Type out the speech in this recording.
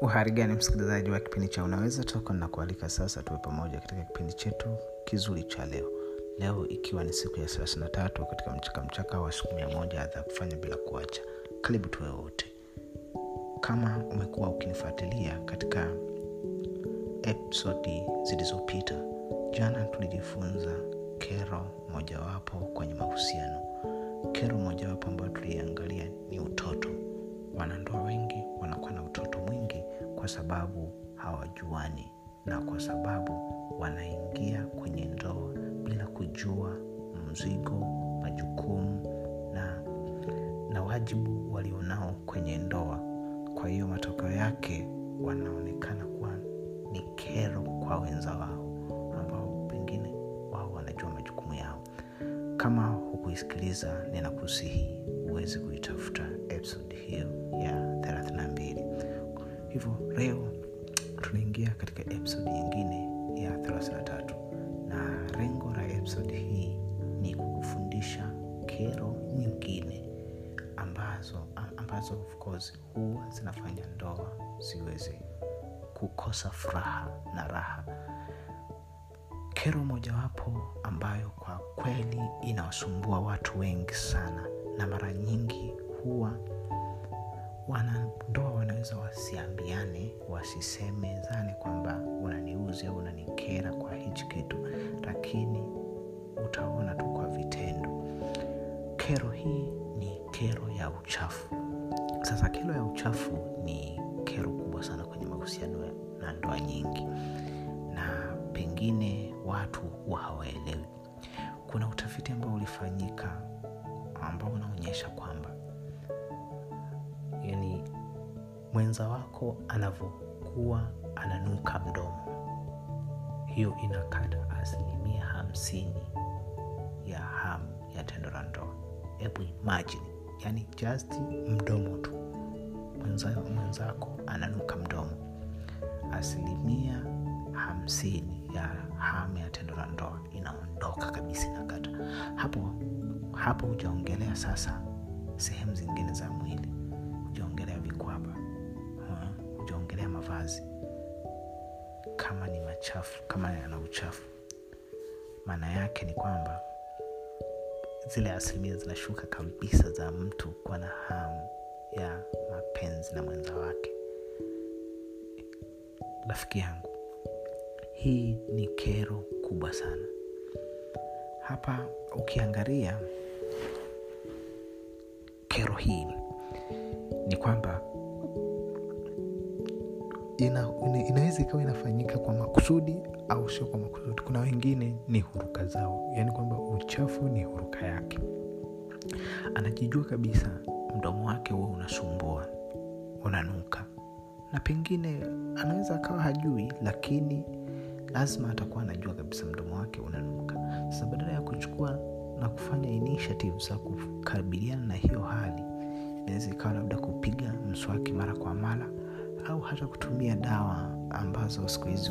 uhari gani msikilizaji wa kipindi cha unaweza toka? Na kualika sasa tuwe pamoja katika kipindi chetu kizuri cha leo. Leo ikiwa ni siku ya 33 katika mchaka mchaka wa siku mia moja za kufanya bila kuacha. Karibu tuwe wote. Kama umekuwa ukinifuatilia katika episodi zilizopita jana tulijifunza kero mojawapo kwenye mahusiano. Kero mojawapo ambayo tuliangalia ni kwa sababu hawajuani na kwa sababu wanaingia kwenye ndoa bila kujua mzigo majukumu na na wajibu walionao kwenye ndoa. Kwa hiyo matokeo yake wanaonekana kuwa ni kero kwa wenza wao ambao pengine wao wanajua majukumu yao. Kama hukuisikiliza ninakusihi uweze kuitafuta episode hiyo ya 32 hivyo leo tunaingia katika episodi nyingine ya 33 na lengo la episodi hii ni kukufundisha kero nyingine ambazo ambazo of course huwa zinafanya ndoa ziweze kukosa furaha na raha. Kero mojawapo ambayo kwa kweli inawasumbua watu wengi sana na mara nyingi huwa wanandoa wanaweza wasiambiane wasisemezane kwamba unaniuzi au unanikera kwa hichi kitu lakini utaona tu kwa vitendo. Kero hii ni kero ya uchafu. Sasa kero ya uchafu ni kero kubwa sana kwenye mahusiano na ndoa nyingi. Na pengine watu huwa hawaelewi. Kuna utafiti ambao ulifanyika ambao unaonyesha kwamba mwenza wako anavyokuwa ananuka mdomo. Hiyo inakata asilimia hamsini ya hamu ya tendo la ndoa. Hebu imagine yani just mdomo tu. Mwenza, mwenzako ananuka mdomo. Asilimia hamsini ya hamu ya tendo la ndoa inaondoka kabisa inakata. Hapo hapo hujaongelea sasa sehemu zingine za mwili mavazi kama ni machafu kama yana uchafu. Maana yake ni kwamba zile asilimia zinashuka kabisa za mtu kuwa na hamu ya mapenzi na mwenza wake. Rafiki yangu hii ni kero kubwa sana. Hapa ukiangalia kero hii ni kwamba ina, ina, inaweza ikawa inafanyika kwa makusudi au sio kwa makusudi. Kuna wengine ni huruka zao. Yaani kwamba uchafu ni huruka yake. Anajijua kabisa mdomo wake huwa unasumbua unanuka. Na pengine anaweza akawa hajui lakini lazima atakuwa anajua kabisa mdomo wake unanuka. Sasa badala ya kuchukua na kufanya initiative za kukabiliana na hiyo hali inaweza ikawa labda kupiga mswaki mara kwa mara au hata kutumia dawa ambazo siku hizi